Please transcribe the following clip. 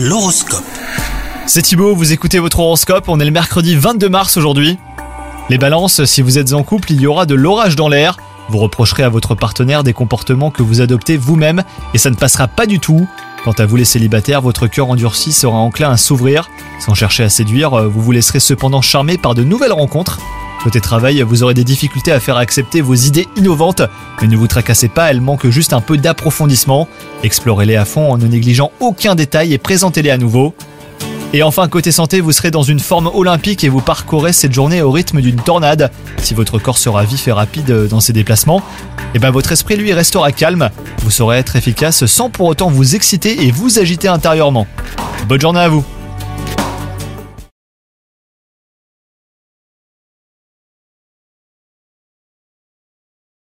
L'horoscope. C'est Thibaut, vous écoutez votre horoscope, on est le mercredi 22 mars aujourd'hui. Les balances, si vous êtes en couple, il y aura de l'orage dans l'air. Vous reprocherez à votre partenaire des comportements que vous adoptez vous-même et ça ne passera pas du tout. Quant à vous les célibataires, votre cœur endurci sera enclin à s'ouvrir. Sans chercher à séduire, vous vous laisserez cependant charmer par de nouvelles rencontres. Côté travail, vous aurez des difficultés à faire accepter vos idées innovantes, mais ne vous tracassez pas, elles manquent juste un peu d'approfondissement. Explorez-les à fond en ne négligeant aucun détail et présentez-les à nouveau. Et enfin, côté santé, vous serez dans une forme olympique et vous parcourez cette journée au rythme d'une tornade. Si votre corps sera vif et rapide dans ses déplacements, et ben votre esprit lui restera calme. Vous saurez être efficace sans pour autant vous exciter et vous agiter intérieurement. Bonne journée à vous